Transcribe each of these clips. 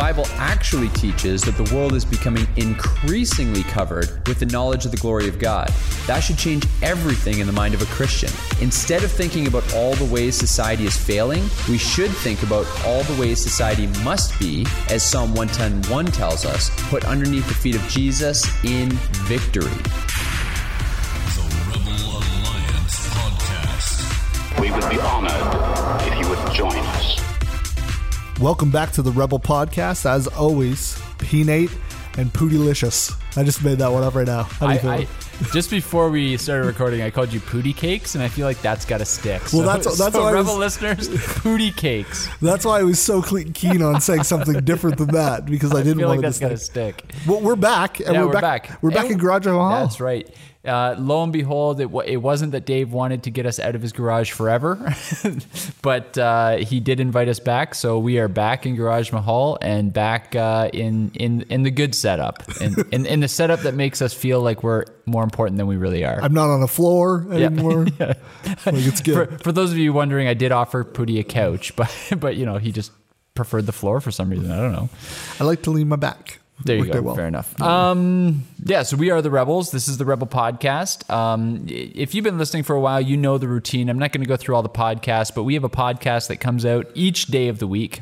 The Bible actually teaches that the world is becoming increasingly covered with the knowledge of the glory of God. That should change everything in the mind of a Christian. Instead of thinking about all the ways society is failing, we should think about all the ways society must be, as Psalm 110:1 tells us, put underneath the feet of Jesus in victory. The Rebel Alliance Podcast. We would be honored Welcome back to the Rebel Podcast. As always, P-Nate and Pootylicious. I just made that one up right now. How do you I, feel? I, just before we started recording, I called you Pooty Cakes, and I feel like that's got to stick. Well, So- that's- that's so why Rebel was- listeners, Pooty Cakes. That's why I was so keen on saying something different than that because I I didn't feel want like to that's got to stick. Well, we're back, and Yeah, we're, we're back. back. We're back And in Garage Ohio. That's right. Uh, lo and behold, it, wa- it wasn't that Dave wanted to get us out of his garage forever, but uh, he did invite us back. So we are back in Garage Mahal and back uh, in, in in the good setup, in, in in the setup that makes us feel like we're more important than we really are. I'm not on the floor anymore. Like it's for, good. for those of you wondering, I did offer Pooty a couch, but but you know he just preferred the floor for some reason. I don't know. I like to lean my back. There you go. well. Fair enough. Um, yeah, so we are the Rebels. This is the Rebel Podcast. Um, if you've been listening for a while, you know the routine. I'm not going to go through all the podcasts, but we have a podcast that comes out each day of the week.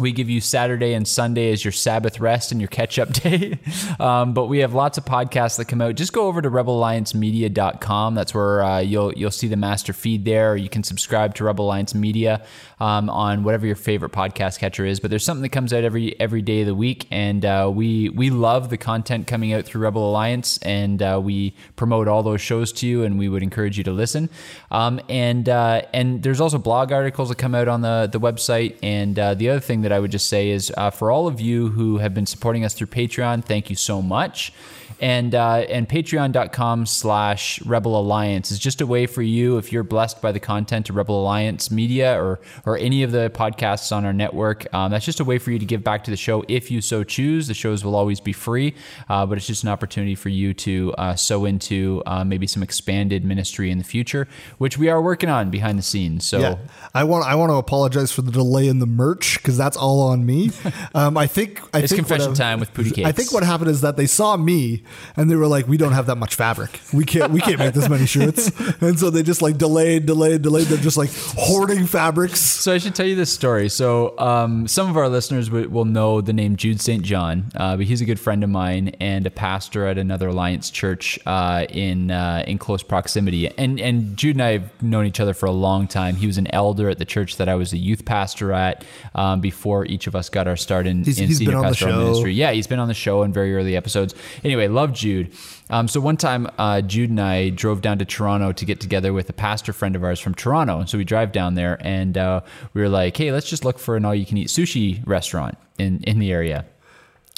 We give you Saturday and Sunday as your Sabbath rest and your catch up day. Um, but we have lots of podcasts that come out. Just go over to rebelalliancemedia.com. That's where uh, you'll you'll see the master feed there. Or you can subscribe to Rebel Alliance Media um, on whatever your favorite podcast catcher is. But there's something that comes out every every day of the week, and uh, we we love the content coming out through Rebel Alliance, and uh, we promote all those shows to you, and we would encourage you to listen. Um, and uh, and there's also blog articles that come out on the the website. And uh, the other thing that I would just say is uh, for all of you who have been supporting us through Patreon, thank you so much. And uh, and patreon.com slash Rebel Alliance is just a way for you, if you're blessed by the content of Rebel Alliance Media or or any of the podcasts on our network, um, that's just a way for you to give back to the show if you so choose. The shows will always be free, uh, but it's just an opportunity for you to uh, sow into uh, maybe some expanded ministry in the future, which we are working on behind the scenes. So Yeah, I want I want to apologize for the delay in the merch because that's all on me. Um, I think I It's think confession time with Pooty I think what happened is that they saw me and they were like, "We don't have that much fabric. We can't we can't make this many shirts." And so they just like delayed, delayed, delayed. They're just like hoarding fabrics. So I should tell you this story. So um, some of our listeners will, will know the name Jude St. John, uh, but he's a good friend of mine and a pastor at another Alliance church uh, in uh, in close proximity. And and Jude and I have known each other for a long time. He was an elder at the church that I was a youth pastor at um, before each of us got our start in, He's- in he's senior pastoral ministry. Yeah, he's been on the show in very early episodes. Anyway, love Jude. Um, so one time, uh, Jude and I drove down to Toronto to get together with a pastor friend of ours from Toronto. And so we drive down there, and uh, we were like, "Hey, let's just look for an all-you-can-eat sushi restaurant in in the area."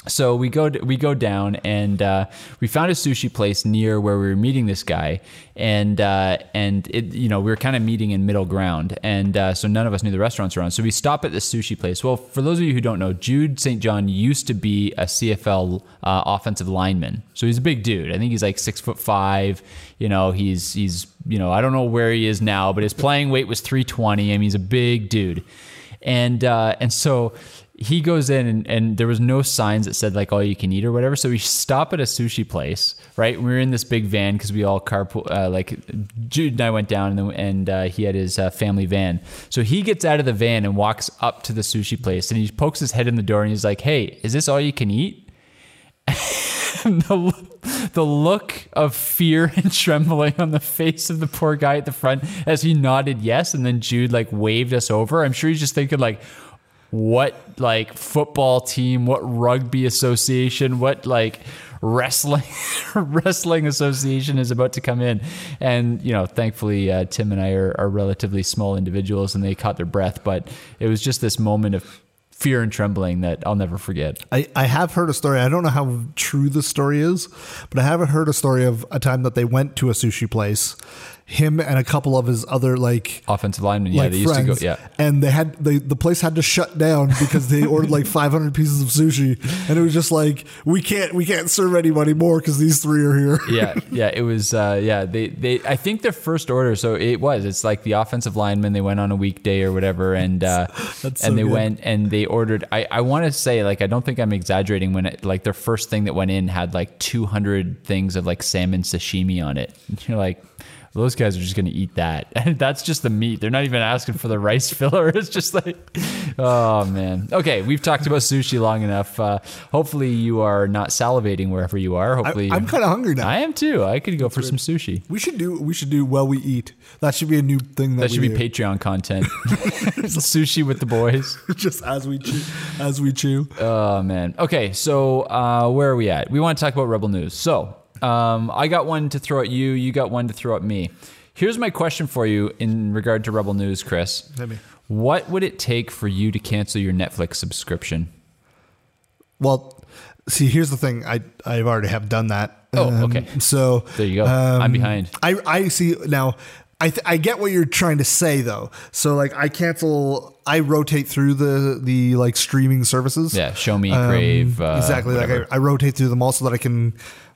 So we go we go down and uh, we found a sushi place near where we were meeting this guy, and uh, and it you know we were kind of meeting in middle ground, and uh, so none of us knew the restaurants around. So we stop at this sushi place. Well, for those of you who don't know, Jude St. John used to be a CFL uh, offensive lineman, so he's a big dude. I think he's like six foot five. You know, he's he's you know I don't know where he is now, but his playing weight was three twenty. I mean, he's a big dude, and uh, and so he goes in and, and there was no signs that said like all you can eat or whatever. So we stop at a sushi place, right? We were in this big van because we all carpool. Uh, like Jude and I went down and, and uh, he had his uh, family van. So he gets out of the van and walks up to the sushi place and he pokes his head in the door and he's like, "Hey, is this all you can eat?" The, the look of fear and trembling on the face of the poor guy at the front as he nodded yes and then Jude like waved us over. I'm sure he's just thinking like what like football team, what rugby association, what like wrestling wrestling association is about to come in, and you know, thankfully uh, Tim and I are, are relatively small individuals, and they caught their breath. But it was just this moment of fear and trembling that I'll never forget. I, I have heard a story. I don't know how true the story is, but I have heard a story of a time that they went to a sushi place. Him and a couple of his other like Offensive linemen. yeah, like they used friends, to go, yeah. and they had they, the place had to shut down because they ordered like 500 pieces of sushi, and it was just like we can't we can't serve anybody more because these three are here. yeah, yeah, it was. Uh, yeah, they, they. I think their first order. So it was. It's like the offensive lineman. They went on a weekday or whatever, and uh, That's and they good. went and they ordered. I, I want to say like I don't think I'm exaggerating when it, like their first thing that went in had like 200 things of like salmon sashimi on it. And you're like. Those guys are just going to eat that. And that's just the meat. They're not even asking for the rice filler. It's just like, oh, man. Okay, we've talked about sushi long enough. Uh, hopefully, you are not salivating wherever you are. Hopefully, I, am kind of hungry now. I am too. I could go for some sushi. we should do we should do while we eat. That should be a new thing that, That should be do. Patreon content. sushi with the boys. just as we chew as we chew. Oh man. Okay, so uh, where are we at? We want to talk about Rebel News. So um, I got one to throw at you. You got one to throw at me. Here's my question for you in regard to Rebel News, Chris. What would it take for you to cancel your Netflix subscription? Well, see, here's the thing. I I've already have done that. Um, Oh, okay. So There you go. I'm behind. I I see now. I th- I get what you're trying to say though. So like I cancel. I rotate through the the like streaming services. Yeah, Shomi, Crave, uh, exactly. Like. I, I rotate through them all so that I can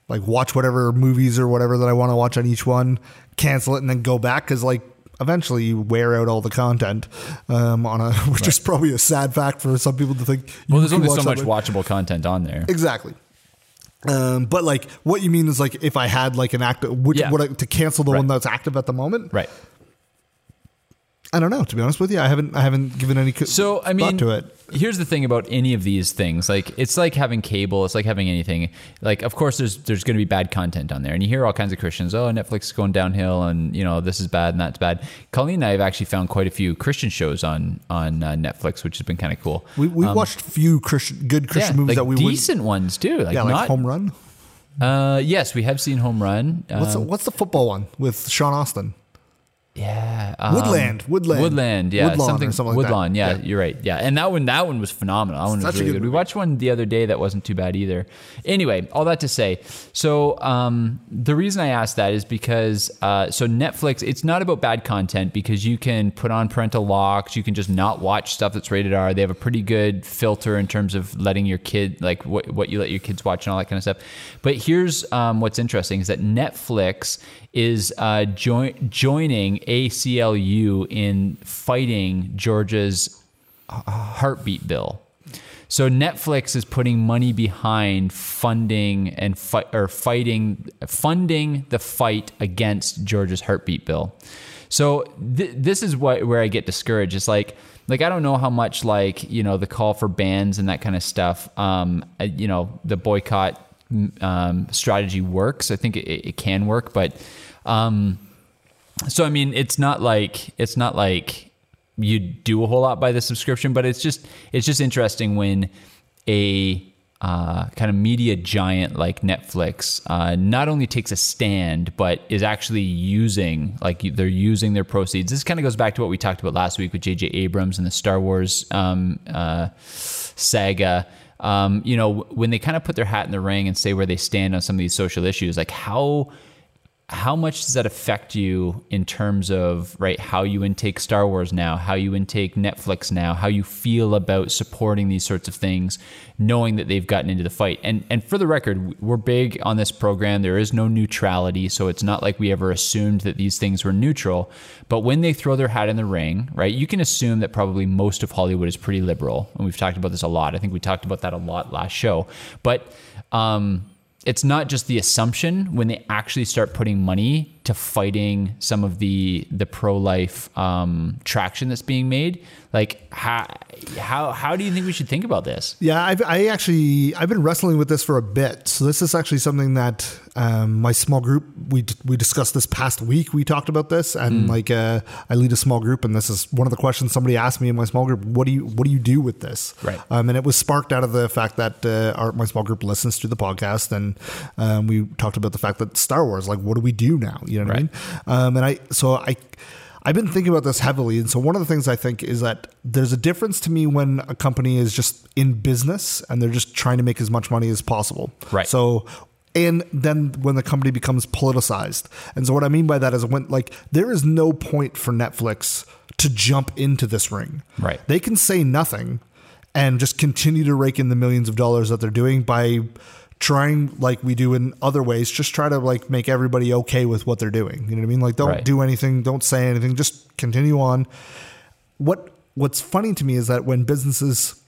like watch whatever movies or whatever that I want to watch on each one. Cancel it and then go back because like eventually you wear out all the content um, on a which is probably a sad fact for some people to think. Well, there's only so much that- watchable content on there. Exactly. Um, but like, what you mean is like if I had like an active, which Yeah. would I, to cancel the Right. one that's active at the moment? Right. I don't know. To be honest with you, I haven't I haven't given any co- So I mean, to it. here's the thing about any of these things. Like it's like having cable. It's like having anything. Like of course there's there's going to be bad content on there, and you hear all kinds of Christians. Oh, Netflix is going downhill, and you know this is bad and that's bad. Colleen and I have actually found quite a few Christian shows on on uh, Netflix, which has been kind of cool. We we watched few Christian good Christian Um, yeah, movies like that we decent ones too. Like yeah like not. Home Run. uh, yes, we have seen Home Run. What's the, Um, what's the football one with Sean Astin? Yeah, um, Woodland, Woodland. Woodland, yeah, Woodlawn something, something like that. Woodlawn, yeah, Yeah. you're right, yeah, and that one, that one was phenomenal. That one was Such a really good good. We watched one the other day that wasn't too bad either. Anyway, all that to say, so um, the reason I asked that is because uh, so Netflix, it's not about bad content because you can put on parental locks, you can just not watch stuff that's rated R. They have a pretty good filter in terms of letting your kid like what what you let your kids watch and all that kind of stuff. But here's um, what's interesting is that Netflix is uh, join, joining ACLU in fighting Georgia's heartbeat bill. So Netflix is putting money behind funding and fi- or fighting funding the fight against Georgia's heartbeat bill. So th- this is what where I get discouraged. It's like like I don't know how much like you know the call for bans and that kind of stuff. Um, uh, you know the boycott um, strategy works. I think it, it can work, but um, so I mean, it's not like it's not like you do a whole lot by the subscription, but it's just it's just interesting when a uh, kind of media giant like Netflix uh, not only takes a stand, but is actually using like they're using their proceeds. This kind of goes back to what we talked about last week with J.J. Abrams and the Star Wars um, uh, saga. Um, you know, when they kind of put their hat in the ring and say where they stand on some of these social issues, like how how much does that affect you in terms of right how you intake Star Wars now, how you intake Netflix now, how you feel about supporting these sorts of things, knowing that they've gotten into the fight. And and for the record, we're big on this program. There is no neutrality, so it's not like we ever assumed that these things were neutral. But when they throw their hat in the ring, right, you can assume that probably most of Hollywood is pretty liberal, and we've talked about this a lot. I think we talked about that a lot last show, but. Um, it's not just the assumption when they actually start putting money to fighting some of the the pro life um, traction that's being made. Like how how how do you think we should think about this? Yeah, I've, I actually I've been wrestling with this for a bit. So this is actually something that um, my small group we we discussed this past week. We talked about this, and like uh, I lead a small group, and this is one of the questions somebody asked me in my small group. What do you what do you do with this? Right. Um, and it was sparked out of the fact that uh, our my small group listens to the podcast, and um, we talked about the fact that Star Wars, like, what do we do now? You know what Right. I mean? Um, and I so I. I've been thinking about this heavily, and so one of the things I think is that there's a difference to me when a company is just in business and they're just trying to make as much money as possible. Right. So, and then when the company becomes politicized, and so what I mean by that is when like there is no point for Netflix to jump into this ring. Right. They can say nothing and just continue to rake in the millions of dollars that they're doing by trying like we do in other ways just try to like make everybody okay with what they're doing you know what i mean like don't Right. do anything don't say anything just continue on what what's funny to me is that when businesses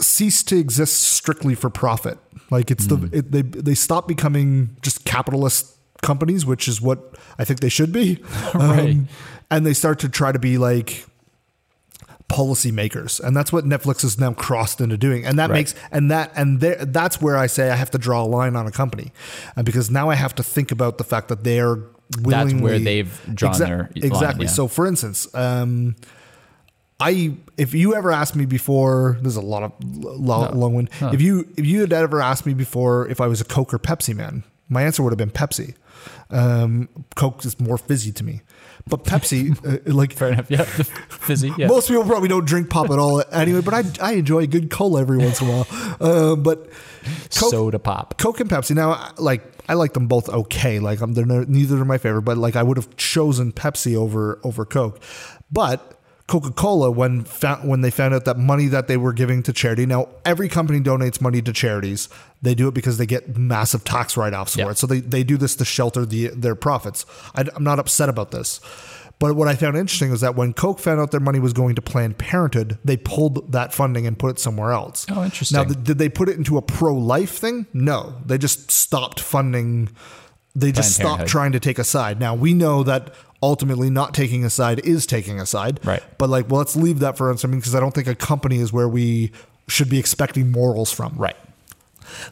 cease to exist strictly for profit like it's Hmm. the it, they they stop becoming just capitalist companies which is what i think they should be Right. Um, and they start to try to be like policy makers and that's what netflix has now crossed into doing and that Right. makes and that and there that's where i say i have to draw a line on a company uh, because now i have to think about the fact that they're willingly that's where they've drawn their line, exactly yeah. so for instance um I if you ever asked me before, there's a lot of long, long one. If you if you had ever asked me before if I was a Coke or Pepsi man, my answer would have been Pepsi. Um, Coke is more fizzy to me, but Pepsi, uh, like Fair enough. Yeah, fizzy. Yeah. most people probably don't drink pop at all anyway. But I I enjoy a good cola every once in a while. Uh, but Coke, Soda pop. Coke and Pepsi. Now, like I like them both okay. Like I'm, they're no, neither are my favorite, but like I would have chosen Pepsi over over Coke. But Coca Cola, when found, when they found out that money that they were giving to charity. Now, every company donates money to charities. They do it because they get massive tax write offs for Yeah. it. So they they do this to shelter the their profits. I, I'm not upset about this. But what I found interesting was that when Coke found out their money was going to Planned Parenthood, they pulled that funding and put it somewhere else. Oh, interesting. Now, th- did they put it into a pro life thing? No, they just stopped funding. They just Planned stopped Parenthood. trying to take a side. Now we know that ultimately not taking a side is taking a side. Right. But like, well, let's leave that for instance because I don't think a company is where we should be expecting morals from. Right.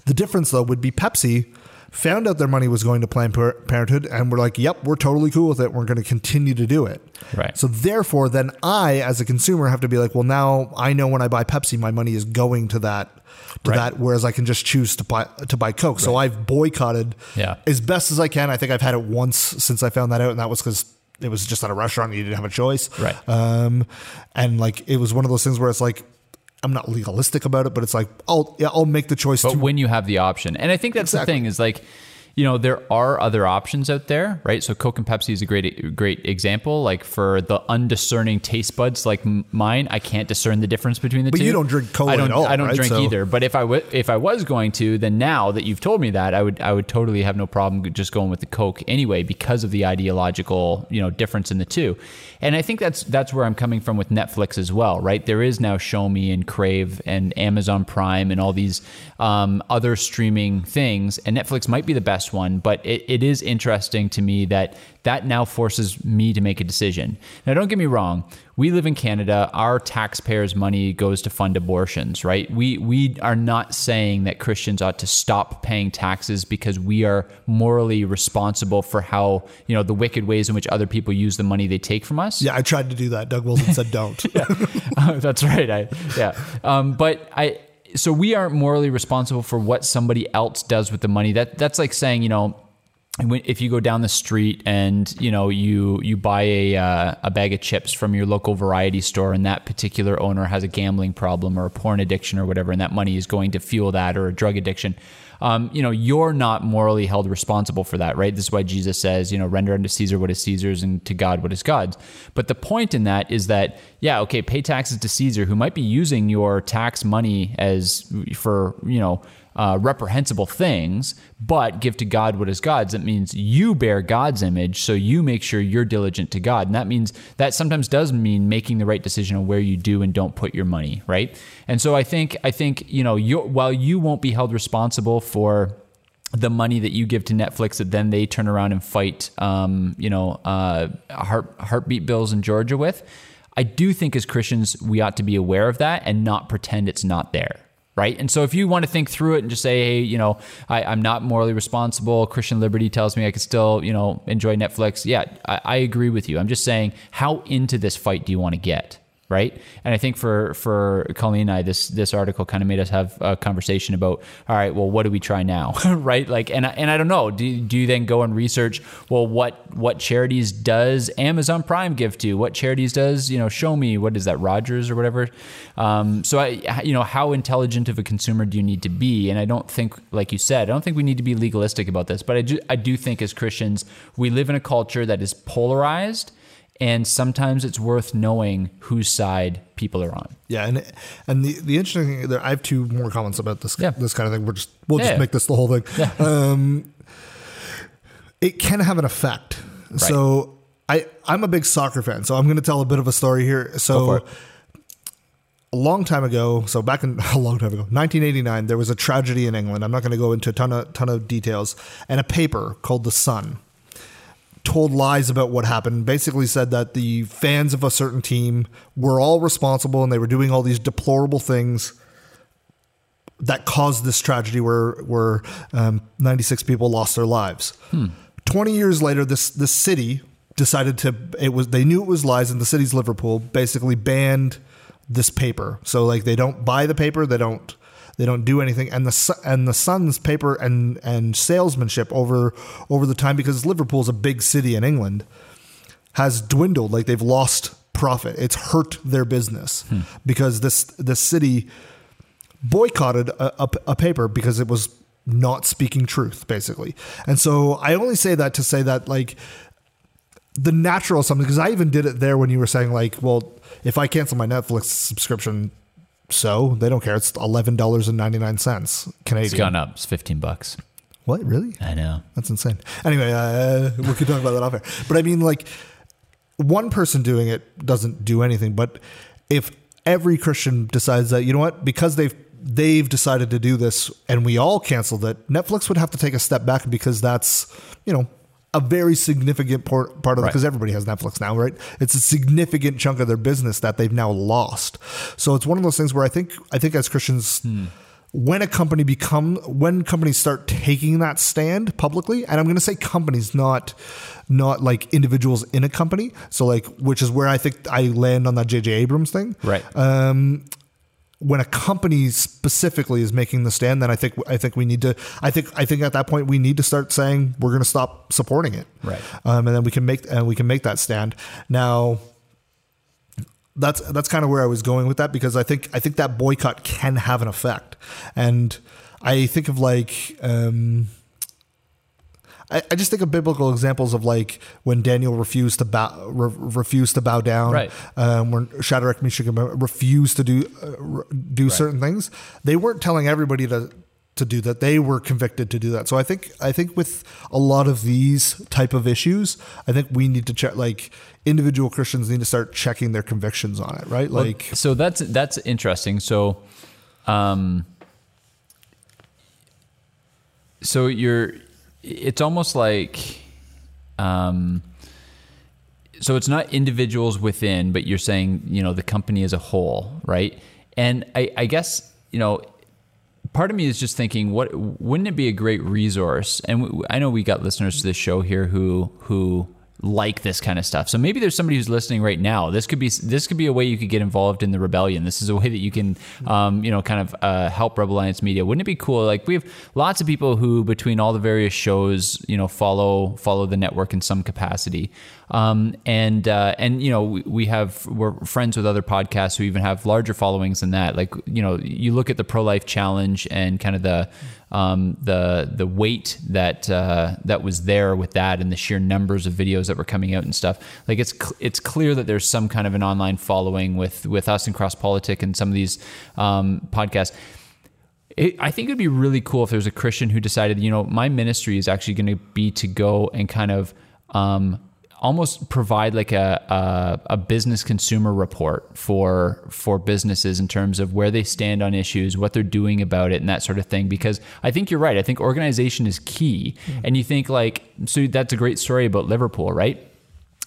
The difference, though, would be Pepsi found out their money was going to Planned Parenthood and we're like, yep, we're totally cool with it. We're going to continue to do it. Right. So therefore, then I, as a consumer, have to be like, well, now I know when I buy Pepsi, my money is going to that. To Right. that, whereas I can just choose to buy to buy Coke. So I've boycotted Yeah. as best as I can. I think I've had it once since I found that out, and that was because it was just at a restaurant. and You didn't have a choice, Right. Um, and like it was one of those things where it's like I'm not legalistic about it, but it's like I'll yeah I'll make the choice But to when you have the option, and I think that's Exactly. the thing is like, you know, there are other options out there, right? So Coke and Pepsi is a great, great example. Like for the undiscerning taste buds like mine, I can't discern the difference between the But two. you don't drink cola I don't, at all, I don't right? drink So- either. But if I w- if I was going to, then now that you've told me that, I would I would totally have no problem just going with the Coke anyway because of the ideological you know difference in the two. And I think that's that's where I'm coming from with Netflix as well, right? There is now Shomi and Crave and Amazon Prime and all these um, other streaming things, and Netflix might be the best one, but it, it is interesting to me that that now forces me to make a decision. Now, don't get me wrong. We live in Canada. Our taxpayers' money goes to fund abortions, right? We we are not saying that Christians ought to stop paying taxes because we are morally responsible for how you know the wicked ways in which other people use the money they take from us. yeah I tried to do that. Doug Wilson said don't. That's right. I yeah. Um, but I so we aren't morally responsible for what somebody else does with the money. That that's like saying you know. If you go down the street and you know you you buy a uh, a bag of chips from your local variety store and that particular owner has a gambling problem or a porn addiction or whatever and that money is going to fuel that or a drug addiction, um, you know you're not morally held responsible for that, right? This is why Jesus says you know render unto Caesar what is Caesar's and to God what is God's. But the point in that is that yeah okay pay taxes to Caesar who might be using your tax money as for you know uh, reprehensible things, but give to God what is God's. That means you bear God's image, so you make sure you're diligent to God. And that means that sometimes does mean making the right decision on where you do and don't put your money, right? And so I think I think you know while you won't be held responsible for the money that you give to Netflix that then they turn around and fight, um, you know, uh, heart, heartbeat bills in Georgia with. I do think as Christians, we ought to be aware of that and not pretend it's not there. Right. And so if you want to think through it and just say, hey, you know, I, I'm not morally responsible, Christian liberty tells me I could still, you know, enjoy Netflix. Yeah, I, I agree with you. I'm just saying, how into this fight do you want to get? Right? And I think for for Colleen and I, this this article kind of made us have a conversation about, all right, well, what do we try now, right? Like, and I- and I don't know, do do you then go and research, well, what what charities does Amazon Prime give to? What charities does you know Shomi? What is that Rogers or whatever? Um, so I, you know, how intelligent of a consumer do you need to be? And I don't think, like you said, I don't think we need to be legalistic about this, but I do I do think as Christians, we live in a culture that is polarized and sometimes it's worth knowing whose side people are on. Yeah, and and the the interesting thing there, I have two more comments about this Yeah. this kind of thing. We're just we'll Yeah. just make this the whole thing. Yeah. Um, it can have an effect. So I I'm a big soccer fan, so I'm going to tell a bit of a story here. So a long time ago, so back in a long time ago, 1989, there was a tragedy in England. I'm not going to go into a ton of ton of details. And a paper called The Sun told lies about what happened. Basically said that the fans of a certain team were all responsible and they were doing all these deplorable things that caused this tragedy where where um, 96 people lost their lives. 20 years later this this city decided to it was they knew it was lies and the city's Liverpool basically banned this paper. So like they don't buy the paper, they don't they don't do anything and the and the Sun's paper and and salesmanship over over the time because Liverpool's a big city in England has dwindled like they've lost profit. It's hurt their business hmm. because this this city boycotted a, a, a paper because it was not speaking truth, basically. And so I only say that to say that like the natural something because I even did it there when you were saying like, well, if I cancel my Netflix subscription, so they don't care. It's eleven dollars and ninety nine cents Canadian. It's gone up. It's 15 bucks. What really? I know. That's insane. Anyway, uh, we could talk about that off air. But I mean, like, one person doing it doesn't do anything. But if every Christian decides that, you know what, because they've they've decided to do this, and we all canceled it, Netflix would have to take a step back because that's you know a very significant part, part of it Right. because everybody has Netflix now, right? It's a significant chunk of their business that they've now lost. So it's one of those things where I think I think as Christians hmm. when a company become when companies start taking that stand publicly and i'm going to say companies not not like individuals in a company so like which is where i think i land on that jj abrams thing Right. Um, when a company specifically is making the stand then i think i think we need to i think i think at that point we need to start saying we're going to stop supporting it. Right. um, and then we can make and we can make that stand. Now that's that's kind of where I was going with that because I think I think that boycott can have an effect, and I think of like um, I, I just think of biblical examples of like when Daniel refused to bow re- refused to bow down, Right. Um, when Shadrach, Meshach, and refused to do uh, do certain things, they weren't telling everybody to to do that. They were convicted to do that. So I think I think with a lot of these type of issues, I think we need to check like individual Christians need to start checking their convictions on it, right? Like so that's that's interesting. So, um, so you're, it's almost like, um, so it's not individuals within, but you're saying you know the company as a whole, right? And I, I guess you know. Part of me is just thinking, what wouldn't it be a great resource? And i know we got listeners to this show here who who like this kind of stuff. So maybe there's somebody who's listening right now. This could be this could be a way you could get involved in the rebellion. This is a way that you can, um, you know, kind of uh, help Rebel Alliance Media. Wouldn't it be cool? Like we have lots of people who, between all the various shows, you know, follow follow the network in some capacity. Um, and uh, and you know we, we have we're friends with other podcasts who even have larger followings than that. Like you know you look at the pro life challenge and kind of the um, the the weight that uh, that was there with that and the sheer numbers of videos that were coming out and stuff. Like it's cl- it's clear that there's some kind of an online following with with us and Cross Politic and some of these um, podcasts. It, I think it'd be really cool if there's a Christian who decided, you know, my ministry is actually going to be to go and kind of um, almost provide like a, a a business consumer report for for businesses in terms of where they stand on issues, what they're doing about it, and that sort of thing. Because I think you're right. I think organization is key. And you think like so that's a great story about Liverpool, right?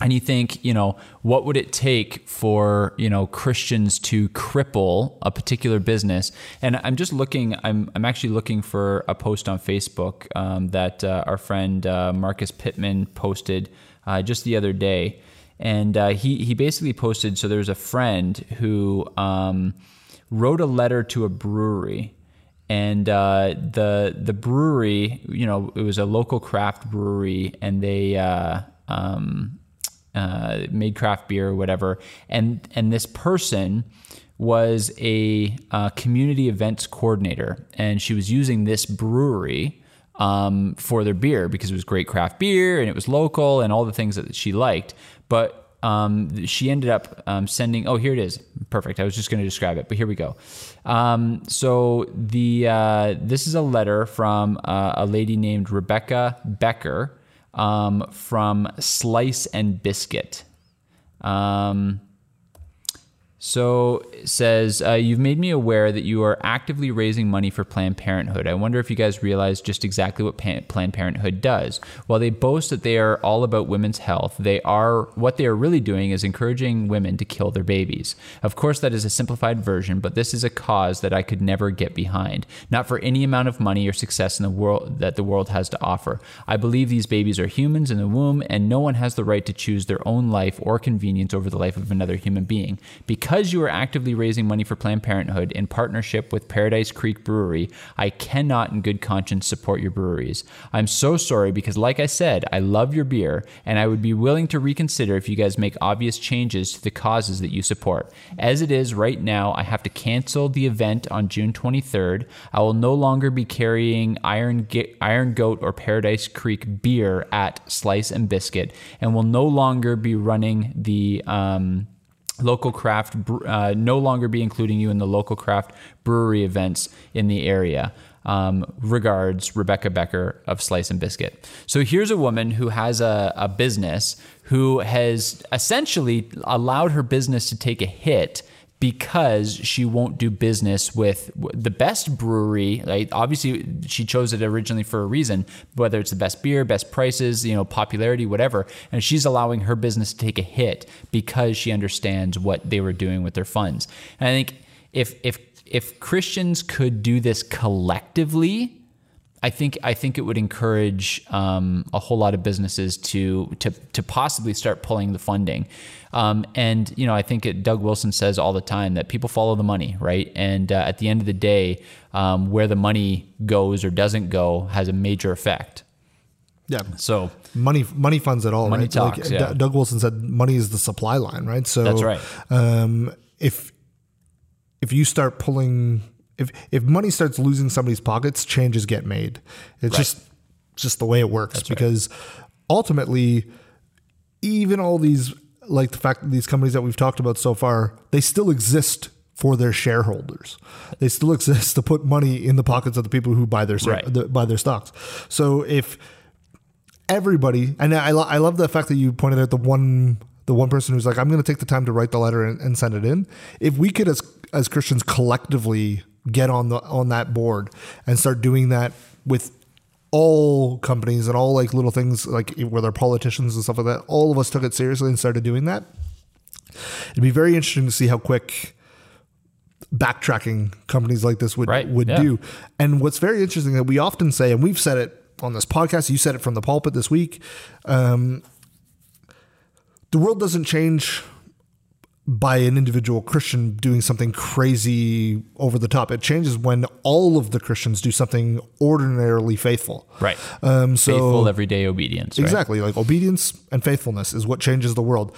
and you think, you know, what would it take for, you know, Christians to cripple a particular business? And I'm just looking, I'm, I'm actually looking for a post on Facebook um, that uh, our friend uh, Marcus Pittman posted uh, just the other day. And uh, he, he basically posted, so there's a friend who um, wrote a letter to a brewery. And uh, the the brewery, you know, it was a local craft brewery, and they uh, um, uh, made craft beer or whatever, and and this person was a uh, community events coordinator, and she was using this brewery um, for their beer because it was great craft beer and it was local and all the things that she liked, but. Um, she ended up um, sending. Oh, here it is. Perfect. I was just going to describe it, but here we go. Um, so the uh, this is a letter from uh, a lady named Rebecca Becker, um, from Slice and Biscuit. Um, so says, uh, You've made me aware that you are actively raising money for Planned Parenthood. I wonder if you guys realize just exactly what Pa- Planned Parenthood does. While they boast that they are all about women's health, they are what they are really doing is encouraging women to kill their babies. Of course, that is a simplified version, but this is a cause that I could never get behind, not for any amount of money or success in the world that the world has to offer. I believe these babies are humans in the womb, and no one has the right to choose their own life or convenience over the life of another human being. Because you are actively raising money for Planned Parenthood in partnership with Paradise Creek Brewery, I cannot in good conscience support your breweries. I'm so sorry because, like I said, I love your beer, and I would be willing to reconsider if you guys make obvious changes to the causes that you support. As it is right now, I have to cancel the event on June 23rd. I will no longer be carrying Iron, Ga- Iron Goat or Paradise Creek beer at Slice and Biscuit, and will no longer be running the. Um, local craft uh, no longer be including you in the local craft brewery events in the area. Um, regards, Rebecca Becker of Slice and Biscuit. So here's a woman who has a, a business who has essentially allowed her business to take a hit because she won't do business with the best brewery. Obviously, she chose it originally for a reason, whether it's the best beer, best prices, you know, popularity, whatever. And she's allowing her business to take a hit because she understands what they were doing with their funds. And I think if if if Christians could do this collectively, I think I think it would encourage um, a whole lot of businesses to to to possibly start pulling the funding. Um, and you know, I think it, Doug Wilson says all the time that people follow the money, right? And uh, at the end of the day, um, where the money goes or doesn't go has a major effect. Yeah. So money money funds it all, Money right? talks, D- yeah. Doug Wilson said money is the supply line, right? So That's right. Um, if if you start pulling if if money starts losing somebody's pockets, changes get made. It's just just the way it works because ultimately even all these like the fact that these companies that we've talked about so far, they still exist for their shareholders. They still exist to put money in the pockets of the people who buy their Right. the, buy their stocks. So if everybody and I, lo- I love the fact that you pointed out the one the one person who's like i'm going to take the time to write the letter and, and send it in if we could as as christians collectively get on the on that board and start doing that with all companies and all like little things like where they're politicians and stuff like that all of us took it seriously and started doing that it'd be very interesting to see how quick backtracking companies like this would Right, would yeah. do. And what's very interesting that we often say, and we've said it on this podcast, you said it from the pulpit this week. Um, the world doesn't change by an individual Christian doing something crazy over the top. It changes when all of the Christians do something ordinarily faithful. right, Um, so faithful everyday obedience. right? Exactly. Like obedience and faithfulness is what changes the world.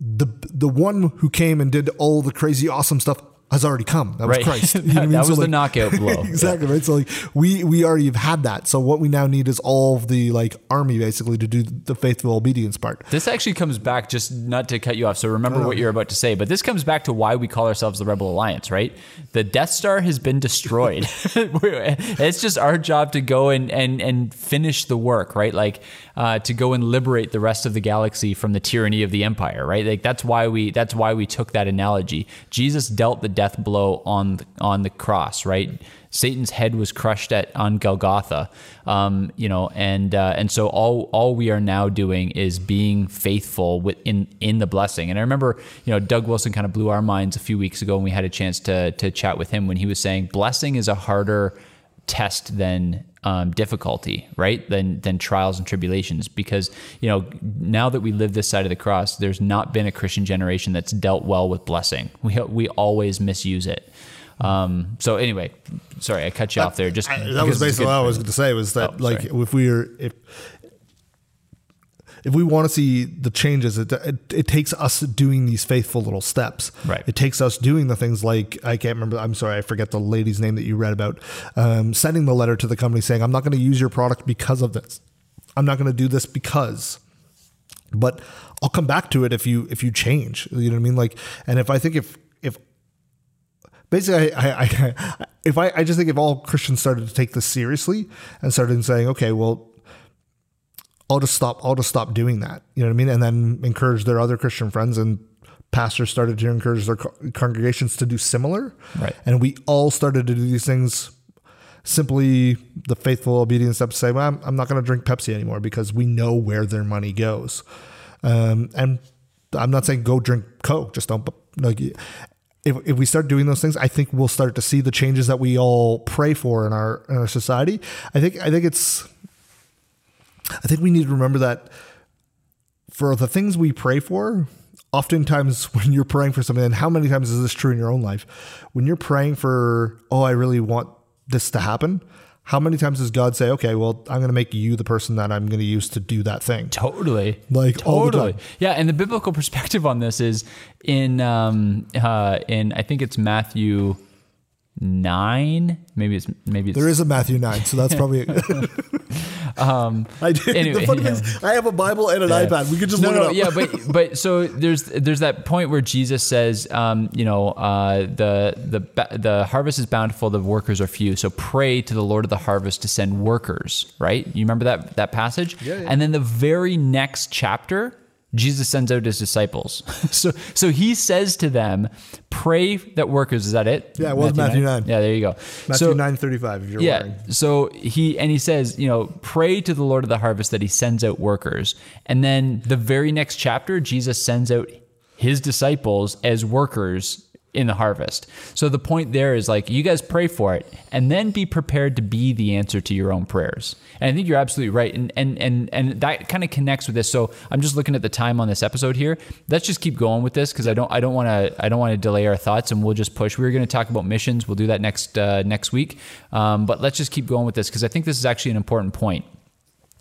The the one who came and did all the crazy awesome stuff has already come. That was Christ. You know That- I mean? that So, was the like- knockout blow. exactly right. So like we we already have had that. So what we now need is all of the like army basically to do the faithful obedience part. This actually comes back, just not to cut you off. So remember what you're about to say, but this comes back to why we call ourselves the Rebel Alliance, right? The Death Star has been destroyed. It's just our job to go and and and finish the work, right? Like uh, to go and liberate the rest of the galaxy from the tyranny of the Empire, right? Like that's why we that's why we took that analogy. Jesus dealt the death blow on the, on the cross, right? Satan's head was crushed at on Golgotha, um, you know, and uh, and so all all we are now doing is being faithful within in the blessing. And I remember, you know, Doug Wilson kind of blew our minds a few weeks ago when we had a chance to to chat with him when he was saying blessing is a harder test than um, difficulty, right? Than than trials and tribulations, because you know now that we live this side of the cross, there's not been a Christian generation that's dealt well with blessing. We we always misuse it. Um, so anyway, sorry I cut you off there. Just I- that was basically what I was going to say was that Oh, like sorry. if we are if if we want to see the changes, it, it it takes us doing these faithful little steps. Right. It takes us doing the things like I can't remember. I'm sorry, I forget the lady's name that you read about. Um, sending the letter to the company saying, "I'm not going to use your product because of this. I'm not going to do this because." But I'll come back to it if you if you change. You know what I mean? Like, and if I think if if basically I, I, I if I, I just think if all Christians started to take this seriously and started saying, okay, well, I'll just stop. I'll just stop doing that. You know what I mean? And then encourage their other Christian friends and pastors started to encourage their co- congregations to do similar. Right. And we all started to do these things. Simply the faithful obedience step to say, well, I'm, I'm not going to drink Pepsi anymore because we know where their money goes. Um, and I'm not saying go drink Coke, just don't like if, if we start doing those things, I think we'll start to see the changes that we all pray for in our in our society. I think I think it's I think we need to remember that for the things we pray for, oftentimes when you're praying for something, and how many times is this true in your own life? When you're praying for, oh, I really want this to happen, how many times does God say, okay, well, I'm going to make you the person that I'm going to use to do that thing? Totally. Like, totally. Yeah, and the biblical perspective on this is in um uh in I think it's Matthew nine. Maybe it's maybe it's There is a Matthew 9, so that's probably um I did. anyway, the funny yeah. thing is, I have a Bible and an Yeah. iPad. We could just no, look no, it up. yeah, but but so there's there's that point where Jesus says, um, you know, uh, the the the harvest is bountiful, the workers are few. So pray to the Lord of the harvest to send workers. Right? You remember that that passage? Yeah, yeah. And then the very next chapter. Jesus sends out his disciples. so so he says to them, pray that workers, is that it? Yeah, it was Matthew 9. Yeah, there you go. Matthew so, 9:35 if you're yeah. wondering. So he and he says, you know, pray to the Lord of the harvest that he sends out workers. And then the very next chapter, Jesus sends out his disciples as workers in the harvest. So the point there is like you guys pray for it and then be prepared to be the answer to your own prayers. And I think you're absolutely right. And and and and that kind of connects with this. So I'm just looking at the time on this episode here. Let's just keep going with this because I don't I don't want to I don't want to delay our thoughts and we'll just push. We are going to talk about missions. We'll do that next uh, next week. Um, but let's just keep going with this because I think this is actually an important point.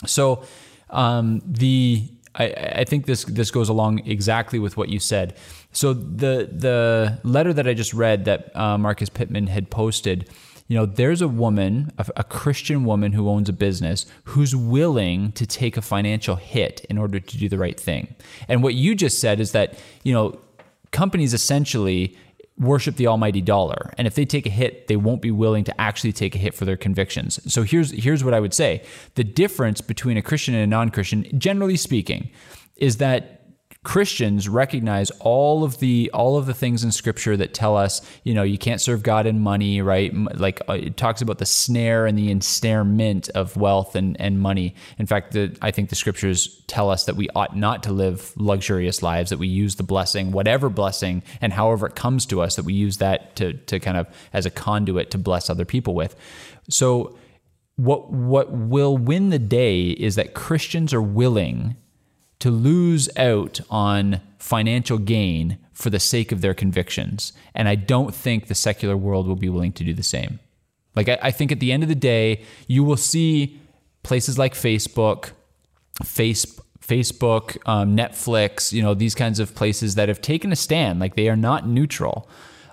So um, the I, I think this this goes along exactly with what you said. So the the letter that I just read that uh, Marcus Pittman had posted, you know, there's a woman, a, a Christian woman who owns a business who's willing to take a financial hit in order to do the right thing. And what you just said is that you know companies essentially worship the almighty dollar. And if they take a hit they won't be willing to actually take a hit for their convictions. So here's here's what i would say. The difference between a christian and a non-christian generally speaking is that Christians recognize all of the all of the things in Scripture that tell us, you know, you can't serve God in money, right? Like uh, it talks about the snare and the ensnarement of wealth and, and money. In fact, the, I think the Scriptures tell us that we ought not to live luxurious lives. That we use the blessing, whatever blessing, and however it comes to us, that we use that to to kind of as a conduit to bless other people with. So what what will win the day is that Christians are willing to lose out on financial gain for the sake of their convictions. And I don't think the secular world will be willing to do the same. Like, I, I think at the end of the day, you will see places like Facebook, face, Facebook, um, Netflix, you know, these kinds of places that have taken a stand. Like, they are not neutral.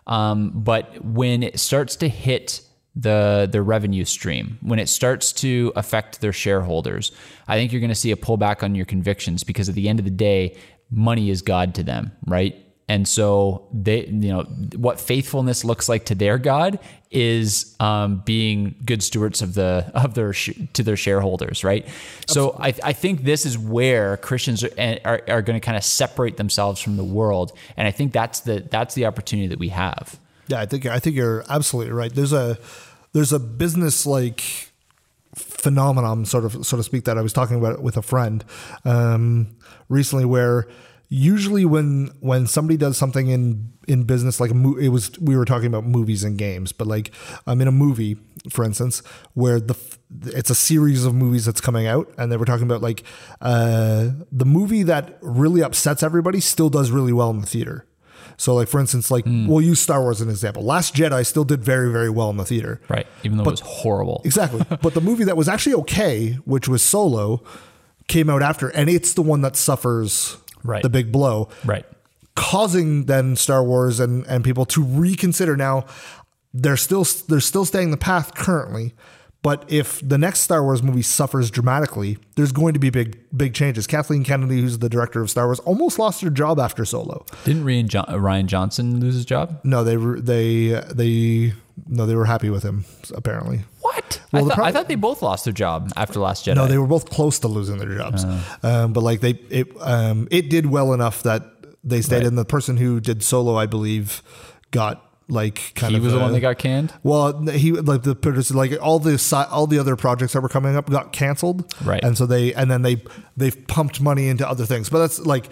Um, but when it starts to hit the the revenue stream, when it starts to affect their shareholders, I think you're going to see a pullback on your convictions because at the end of the day, money is God to them, right? And so they, you know, what faithfulness looks like to their God is um, being good stewards of the of their sh- to their shareholders, right? So I, I think this is where Christians are are, are going to kind of separate themselves from the world, and I think that's the that's the opportunity that we have. Yeah, I think I think you're absolutely right. There's a there's a business like phenomenon, sort of so to speak, that I was talking about with a friend um, recently, where usually when when somebody does something in in business like mo- it was we were talking about movies and games but like i'm in a movie for instance where the it's a series of movies that's coming out and they were talking about like uh the movie that really upsets everybody still does really well in the theater so like for instance like hmm. we'll use star wars as an example last jedi still did very very well in the theater Right, even though it was horrible. Exactly. but the movie that was actually okay, which was Solo, came out after, and it's the one that suffers Right. the big blow, Right. causing then Star Wars and and people to reconsider. Now they're still they're still staying the path currently. But if the next Star Wars movie suffers dramatically, there's going to be big, big changes. Kathleen Kennedy, who's the director of Star Wars, almost lost her job after Solo. Didn't Rian, jo- Rian Johnson lose his job? No, they were they they no they were happy with him apparently. What? Well, I, thought, prob- I thought they both lost their job after Last Jedi. No, they were both close to losing their jobs, um, but like they it um, it did well enough that they stayed. Right. And the person who did solo, I believe, got like kind He of he was the one that got canned? Well, he like the producer, like all the all the other projects that were coming up got canceled, Right. And so they and then they they've pumped money into other things, but that's like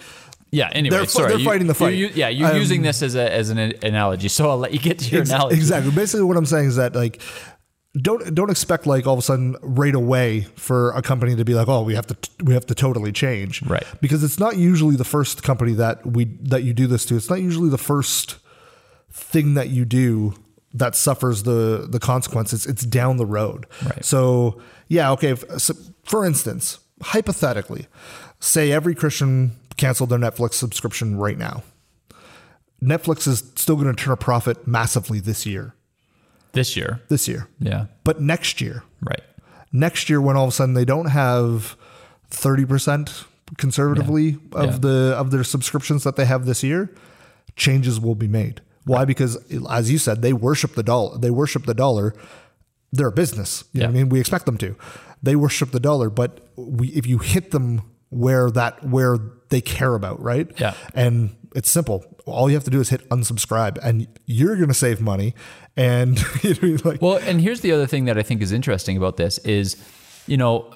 Yeah. Anyway, They're sorry, they're you- fighting the fight. you- yeah, you're Um, using this as a as an analogy, so I'll let you get to your analogy. Exactly. Basically, what I'm saying is that like don't don't expect like all of a sudden right away for a company to be like, oh, we have to we have to totally change, Right. Because it's not usually the first company that we that you do this to. It's not usually the first thing that you do that suffers the the consequences. It's down the road. Right. So yeah, okay. f- So for instance, hypothetically, say every Christian canceled their Netflix subscription right now. Netflix is still going to turn a profit massively this year. This year. This year. Yeah. But next year, Right. next year when all of a sudden they don't have 30% conservatively of Yeah. the of their subscriptions that they have this year, changes will be made. Why? Because as you said, they worship the dollar. They worship the dollar. They're a business. You know what I mean? We expect them to. They worship the dollar, but we if you hit them where that where they care about, right? Yeah. And it's simple. All you have to do is hit unsubscribe and you're going to save money and you know like Well, and here's the other thing that I think is interesting about this is, you know,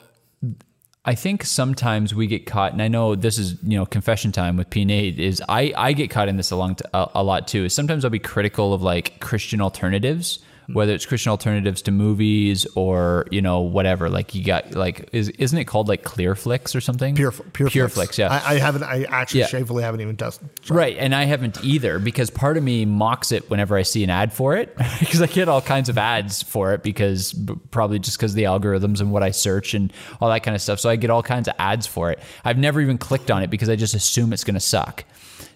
I think sometimes we get caught, and I know this is you know confession time with P Nate. Is I I get caught in this a, long t- a, a lot too. Is sometimes I'll be critical of like Christian alternatives, Mm-hmm. whether it's Christian alternatives to movies or you know whatever. Like you got like is isn't it called like Clearflix or something? Pure, pure, Pure Flicks. Flix, yeah. I, I haven't. I actually Yeah. shamefully haven't even tested. Right, and I haven't either because part of me mocks it whenever I see an ad for it because I get all kinds of ads for it because b- probably just because the algorithms and what I search and all that kind of stuff. So I get all kinds of ads for it. I've never even clicked on it because I just assume it's going to suck.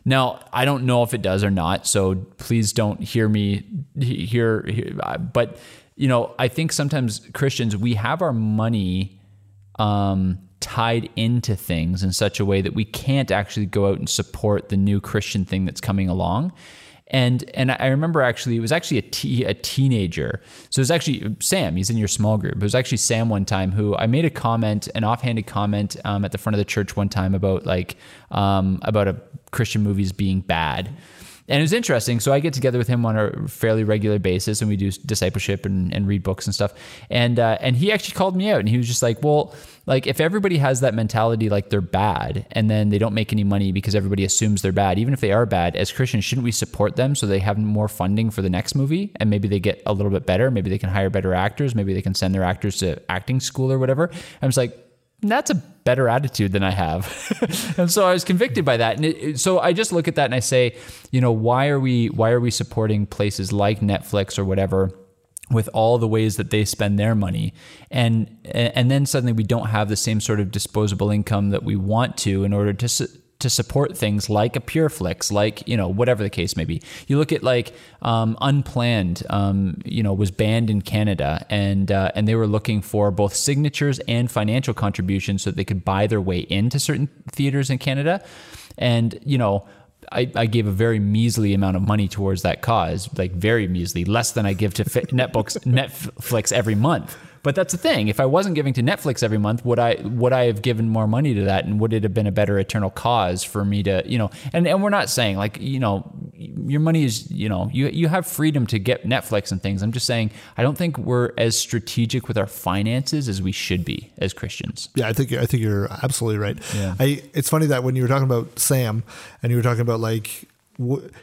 Now I don't know if it does or not, so please don't hear me he- hear. hear but you know, I think sometimes Christians we have our money um, tied into things in such a way that we can't actually go out and support the new Christian thing that's coming along. And and I remember actually it was actually a, a teenager. So it was actually Sam. He's in your small group. It was actually Sam one time who I made a comment, an offhanded comment um, at the front of the church one time about like um, about a Christian movies being bad. And it was interesting. So I get together with him on a fairly regular basis, and we do discipleship and, and read books and stuff. And uh, and he actually called me out, and he was just like, "Well, like if everybody has that mentality, like they're bad, and then they don't make any money because everybody assumes they're bad, even if they are bad, as Christians, shouldn't we support them so they have more funding for the next movie, and maybe they get a little bit better, maybe they can hire better actors, maybe they can send their actors to acting school or whatever." I was like, that's a better attitude than I have. and so I was convicted by that. And it, so I just look at that and I say, you know, why are we why are we supporting places like Netflix or whatever with all the ways that they spend their money and and then suddenly we don't have the same sort of disposable income that we want to in order to to support things like a PureFlix, like you know whatever the case may be. You look at like um, Unplanned, um, you know, was banned in Canada, and uh, and they were looking for both signatures and financial contributions so that they could buy their way into certain theaters in Canada, and you know. I, I gave a very measly amount of money towards that cause, like very measly, less than I give to Netflix every month. But that's the thing. If I wasn't giving to Netflix every month, would I would I have given more money to that, and would it have been a better eternal cause for me to, you know? And and we're not saying like you know, your money is you know you you have freedom to get Netflix and things. I'm just saying I don't think we're as strategic with our finances as we should be as Christians. Yeah, I think I think you're absolutely right. Yeah. I it's funny that when you were talking about Sam and you were talking about like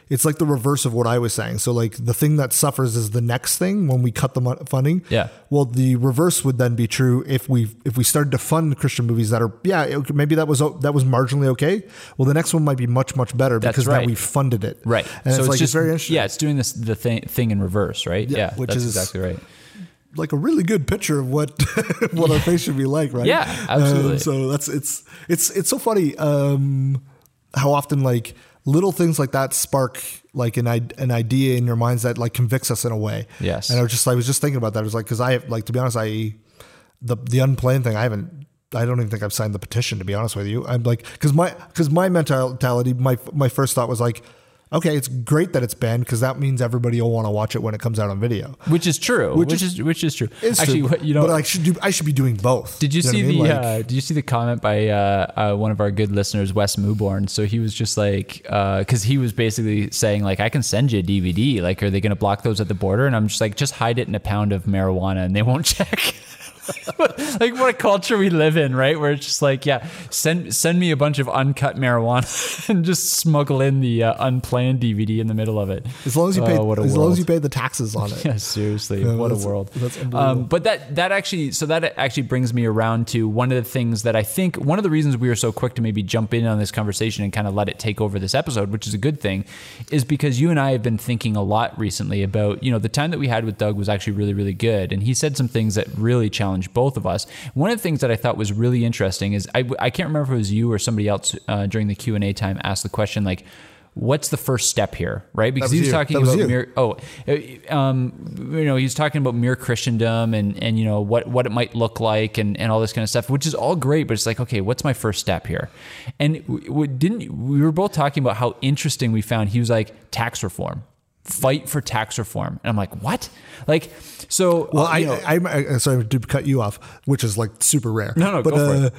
it's like the reverse of what I was saying. So like the thing that suffers is the next thing when we cut the funding. Yeah. Well, the reverse would then be true if we if we started to fund Christian movies that are yeah it- maybe that was that was marginally okay. Well, the next one might be much much better That's because right. now we funded it. Right. And so it's, like just it's very interesting. Yeah, it's doing this the thing thing in reverse, right? Yeah, Yeah, which that's is- exactly right. like a really good picture of what what our face should be like, right? Yeah, absolutely. Um, so that's it's it's it's so funny um, how often like little things like that spark like an an idea in your minds that like convicts us in a way. Yes. And I was just I was just thinking about that. It was like because I have like to be honest, I the the unplanned thing I haven't. I don't even think I've signed the petition to be honest with you. I'm like because my because my mentality my my first thought was like. Okay, it's great that it's banned because that means everybody will want to watch it when it comes out on video. Which is true. Which Which, is- is, which is true. It's Actually, true, what- you know, but I should do. I should be doing both. Did you, know see I the mean? uh, Did you see the comment by uh, uh, one of our good listeners, Wes Muborn? So he was just like, because he was basically saying like, I can send you a DVD. Like, are they going to block those at the border? And I'm just like, just hide it in a pound of marijuana, and they won't check. like what a culture we live in, right? Where it's just like, yeah, send send me a bunch of uncut marijuana and just smuggle in the uh, unplanned DVD in the middle of it. As long as you pay, what a as long as you pay the taxes on it. Yeah, seriously, Yeah, what a world. um, but that that actually, so that actually brings me around to one of the things that I think one of the reasons we were so quick to maybe jump in on this conversation and kind of let it take over this episode, which is a good thing, is because you and I have been thinking a lot recently about you know the time that we had with Doug was actually really really good, and he said some things that really challenged both of us. One of the things that I thought was really interesting is I, I can't remember if it was you or somebody else uh, during the Q and A time asked the question like. What's the first step here, right? Because he was you. talking was about you. mere, oh, uh, um, you know, he's talking about mere Christendom and and you know what what it might look like and and all this kind of stuff, which is all great. But it's like, okay, what's my first step here? And w- w- didn't we were both talking about how interesting we found? He was like tax reform, fight for tax reform, and I'm like, what? Like, so Well, uh, I, you know, I, I, sorry to cut you off, which is like super rare. No, no, but, go for it. uh,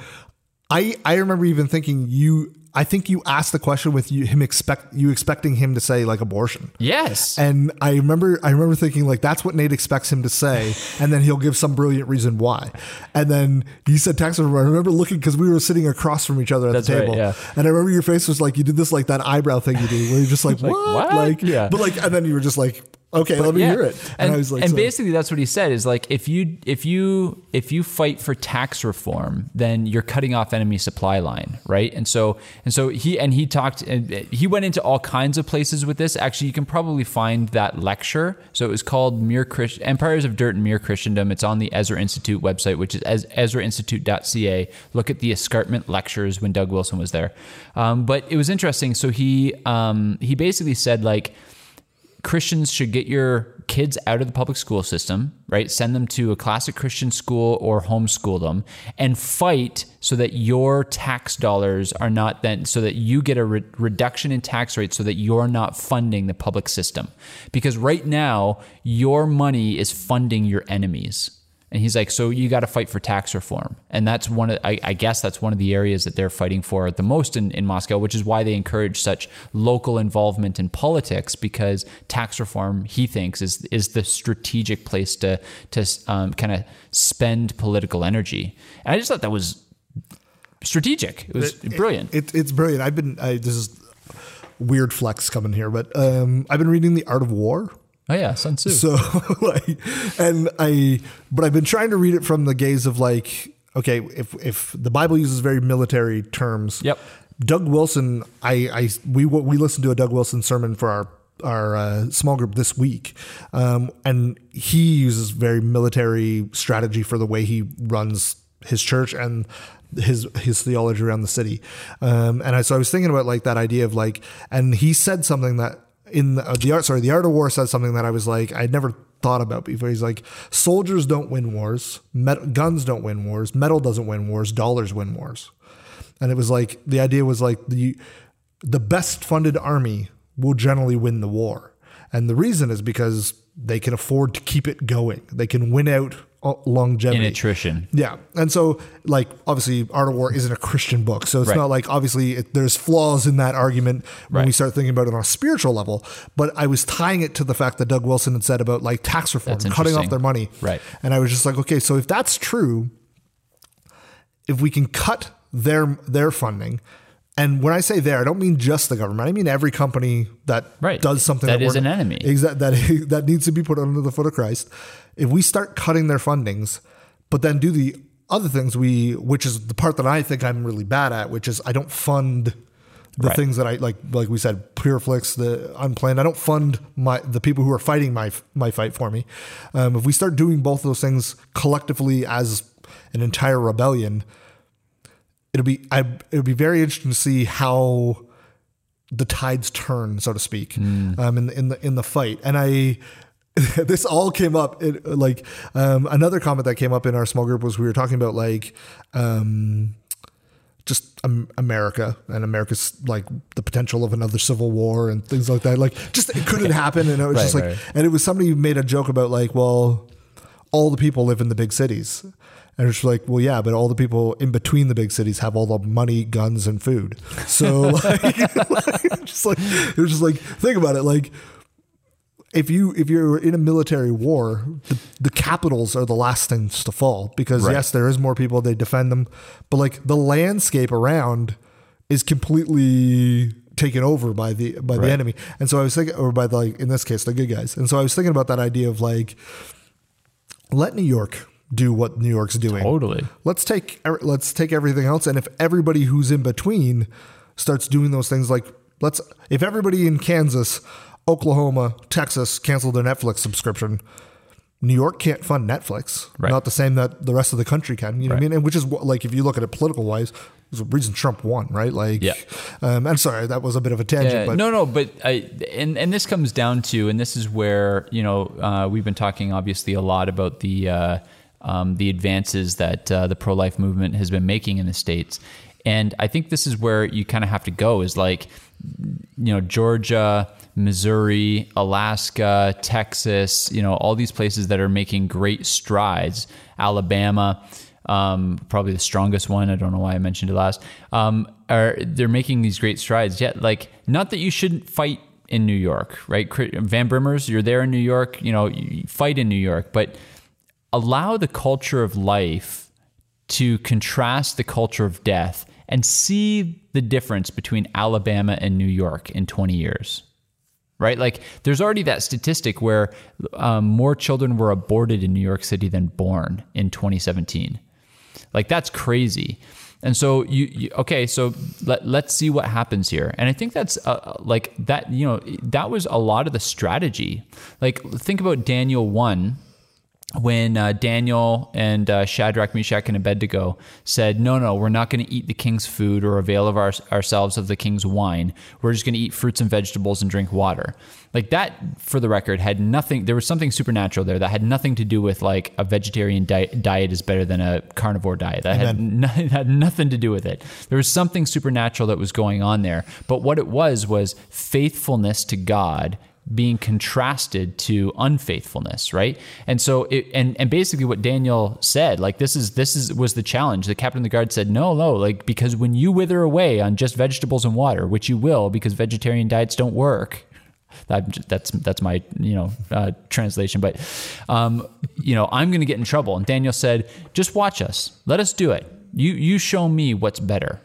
I, I remember even thinking you. I think you asked the question with you him expect you expecting him to say like abortion. yes, And I remember, I remember thinking like that's what Nate expects him to say, and then he'll give some brilliant reason why. And then he said tax reform. I remember looking because we were sitting across from each other at That's the right, table, yeah. and I remember your face was like you did this like that eyebrow thing you do, where you're just like, Like, what? what? Like, Yeah. But like, and then you were just like, okay, let me Yeah. hear it. And, I was like, and so- basically that's what he said is like if you if you if you fight for tax reform, then you're cutting off enemy supply line, right? And so and so he and he talked and he went into all kinds of places with this. Actually, you can probably find that lecture. So it was called Mere Christ- Empires of Dirt and Mere Christendom. It's on the Ezra Institute website, which is Ez- EzraInstitute.ca. Look at the escarpment lectures when Doug Wilson was there. Um, but it was interesting. So he um, he basically said like. Christians should get your kids out of the public school system, right? Send them to a classic Christian school or homeschool them and fight so that your tax dollars are not then, so that you get a re- reduction in tax rates so that you're not funding the public system. Because right now, your money is funding your enemies. And he's like, so you got to fight for tax reform, and that's one of, I, I guess that's one of the areas that they're fighting for the most in, in Moscow, which is why they encourage such local involvement in politics because tax reform, he thinks, is is the strategic place to to um, kind of spend political energy. And I just thought that was strategic. It was brilliant. It, it's brilliant. I've been I, this is weird flex coming here, but um, I've been reading The Art of War. Oh yeah, Sun Tzu. So like, and I, but I've been trying to read it from the gaze of like, okay, if if the Bible uses very military terms, Yep. Doug Wilson, I, I we we listened to a Doug Wilson sermon for our our uh, small group this week, um, and he uses very military strategy for the way he runs his church and his his theology around the city. Um, and I, so I was thinking about like that idea of like, and he said something that in the, uh, the art, sorry, the art of war said something that I was like, I'd never thought about before. He's like, soldiers don't win wars, guns don't win wars, metal doesn't win wars, dollars win wars. And it was like the idea was like the the best funded army will generally win the war. And the reason is because they can afford to keep it going. They can win out Uh, longevity. In attrition. Yeah. And so, like, obviously, Art of War isn't a Christian book. So it's Right. not like, obviously, it, there's flaws in that argument when we Right. start thinking about it on a spiritual level. But I was tying it to the fact that Doug Wilson had said about like tax reform, cutting off their money. Right. And I was just like, okay, so if that's true, if we can cut their their funding, and when I say there, I don't mean just the government. I mean every company that Right. does something That is an enemy. Exa- that that needs to be put under the foot of Christ. If we start cutting their fundings, but then do the other things we, which is the part that I think I'm really bad at, which is I don't fund the Right. things that I like. Like we said, Pureflix, the unplanned. I don't fund my the people who are fighting my my fight for me. Um, if we start doing both of those things collectively as an entire rebellion, it'll be I it'll be very interesting to see how the tides turn, so to speak, um, in the, in the in the fight. And I, this all came up. It, like um, another comment that came up in our small group was we were talking about like. Um, just um, America and America's like the potential of another civil war and things like that. Like, just it couldn't happen, and it was Right, just like, right. and it was somebody who made a joke about like, well, all the people live in the big cities. And it's like, well, yeah, but all the people in between the big cities have all the money, guns, and food. So, like, like, just like it was just like, think about it. Like, if you if you're in a military war, the, the capitals are the last things to fall because Right. yes, there is more people. They defend them, but like the landscape around is completely taken over by the by Right. the enemy. And so I was thinking, or by the like in this case, the good guys. And so I was thinking about that idea of like, let New York do what New York's doing. Totally. Let's take let's take everything else, and if everybody who's in between starts doing those things, like let's if everybody in Kansas, Oklahoma, Texas canceled their Netflix subscription. New York can't fund Netflix. Right. Not the same that the rest of the country can. You know what I mean? And which is what, like if you look at it political wise, there's a reason Trump won, right? Like, Yeah. Um, I'm sorry, that was a bit of a tangent, Yeah, but no, no, but I, and and this comes down to, and this is where you know uh, we've been talking obviously a lot about the uh, um, the advances that uh, the pro life movement has been making in the states, and I think this is where you kind of have to go is like you know Georgia, Missouri, Alaska, Texas, you know all these places that are making great strides, Alabama um, probably the strongest one. I don't know why I mentioned it last. Um, are they're making these great strides? Yet, like, not that you shouldn't fight in New York, right? Van Brimmers, you're there in New York. You know, you fight in New York, but allow the culture of life to contrast the culture of death and see the difference between Alabama and New York in 20 years right? Like there's already that statistic where um, more children were aborted in New York City than born in 2017. Like that's crazy. And so you, you okay, so let, let's see what happens here. And I think that's uh, like that, you know, that was a lot of the strategy. Like think about Daniel 1 when uh, Daniel and uh, Shadrach, Meshach, and Abednego said, "No, no, we're not going to eat the king's food or avail of our, ourselves of the king's wine. We're just going to eat fruits and vegetables and drink water." Like that, for the record, had nothing. There was something supernatural there that had nothing to do with like a vegetarian diet, diet is better than a carnivore diet. That had, no, had nothing to do with it. There was something supernatural that was going on there. But what it was was faithfulness to God being contrasted to unfaithfulness right? And so it and and basically what daniel said like this is this is was the challenge. The captain of the guard said no no like because when you wither away on just vegetables and water which you will because vegetarian diets don't work. That, that's that's my you know uh, translation but um, you know i'm going to get in trouble. And daniel said just watch us. Let us do it. You you show me what's better.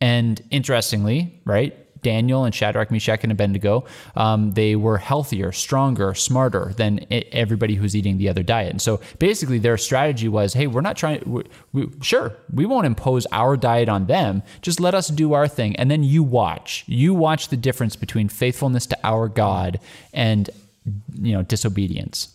And interestingly, right, Daniel and Shadrach, Meshach, and Abednego, um, they were healthier, stronger, smarter than everybody who's eating the other diet. And so basically, their strategy was, hey, we're not trying. We, we, sure, we won't impose our diet on them. Just let us do our thing, and then you watch. You watch the difference between faithfulness to our God and you know disobedience.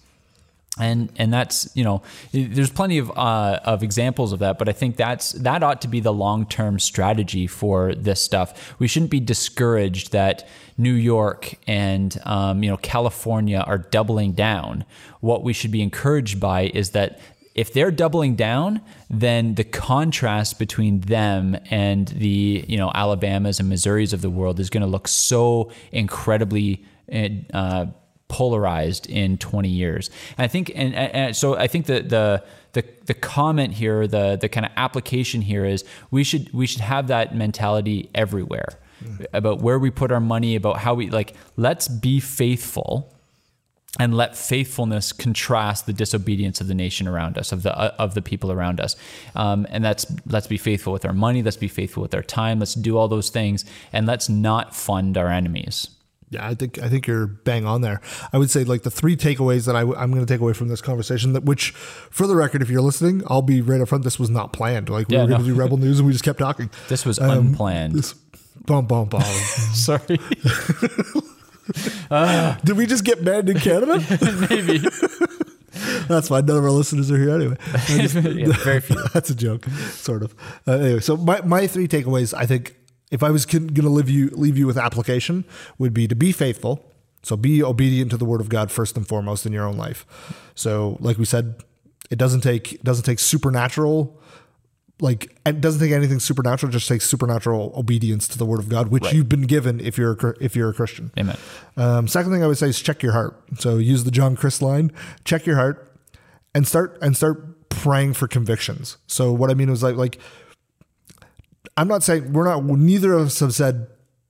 And and that's you know there's plenty of uh, of examples of that but i think that's that ought to be the long-term strategy for this stuff. We shouldn't be discouraged that new york and um, you know california are doubling down. What we should be encouraged by is that if they're doubling down, then the contrast between them and the you know Alabamas and Missouris of the world is going to look so incredibly uh, polarized in 20 years. And I think, and, and so I think that the the the comment here, the the kind of application here is we should we should have that mentality everywhere mm. about where we put our money, about how we like. Let's be faithful and let faithfulness contrast the disobedience of the nation around us, of the uh, of the people around us. Um, and that's let's be faithful with our money, let's be faithful with our time, let's do all those things, and let's not fund our enemies. Yeah, I think I think you're bang on there. I would say like the three takeaways that I w- I'm going to take away from this conversation. That which, for the record, if you're listening, I'll be right up front. This was not planned. Like we yeah, were going to do Rebel News and we just kept talking. This was um, unplanned. This, bum bum bum. Sorry. Uh, Did we just get banned in Canada? Maybe. That's fine. None of our listeners are here anyway. Just, yeah, very few. That's a joke, sort of. Uh, anyway, so my, my three takeaways, I think, if I was going to leave you leave you with application, would be to be faithful. So be obedient to the word of God first and foremost in your own life. So, like we said, it doesn't take it doesn't take supernatural like it doesn't take anything supernatural just takes supernatural obedience to the word of god which right. you've been given if you're a, if you're a christian amen um, second thing i would say is check your heart so use the john chris line check your heart and start and start praying for convictions so what i mean is like like i'm not saying we're not neither of us have said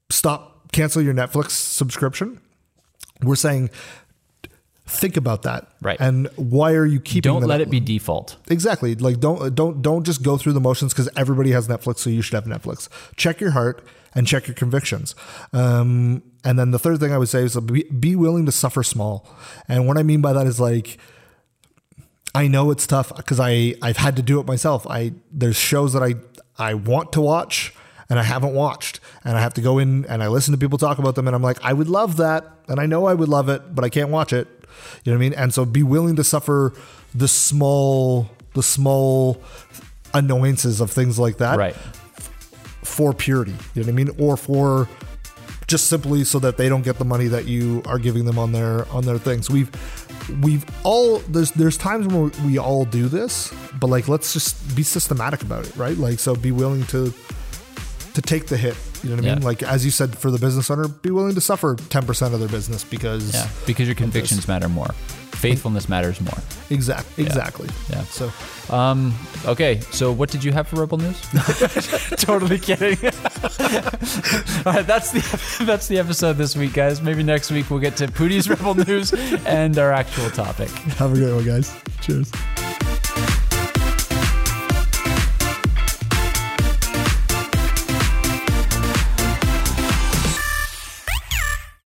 stop cancel your netflix subscription. We're saying think about that. Right. And why are you keeping it? don't let it be default. Exactly. Like don't don't don't just go through the motions because everybody has netflix so you should have netflix. Check your heart and check your convictions. Um, and then the third thing i would say is be, be willing to suffer small. And what i mean by that is like i know it's tough because i i've had to do it myself. I there's shows that i i want to watch and I haven't watched. And I have to go in and I listen to people talk about them and I'm like, I would love that. And I know I would love it, but I can't watch it. You know what I mean? And so be willing to suffer the small, the small annoyances of things like that. Right. For purity. You know what I mean? Or for just simply so that they don't get the money that you are giving them on their on their things. We've we've all there's there's times when we all do this, but like let's just be systematic about it, right? Like so be willing to to take the hit. You know what I mean? Like as you said, for the business owner, be willing to suffer ten percent of their business because yeah, because your convictions matter more. Faithfulness matters more. Exactly. Exactly. Yeah. yeah. So, um, okay. So, what did you have for Rebel News? totally kidding. All right, that's the that's the episode this week, guys. Maybe next week we'll get to Pootie's Rebel News and our actual topic. Have a great one, guys. Cheers.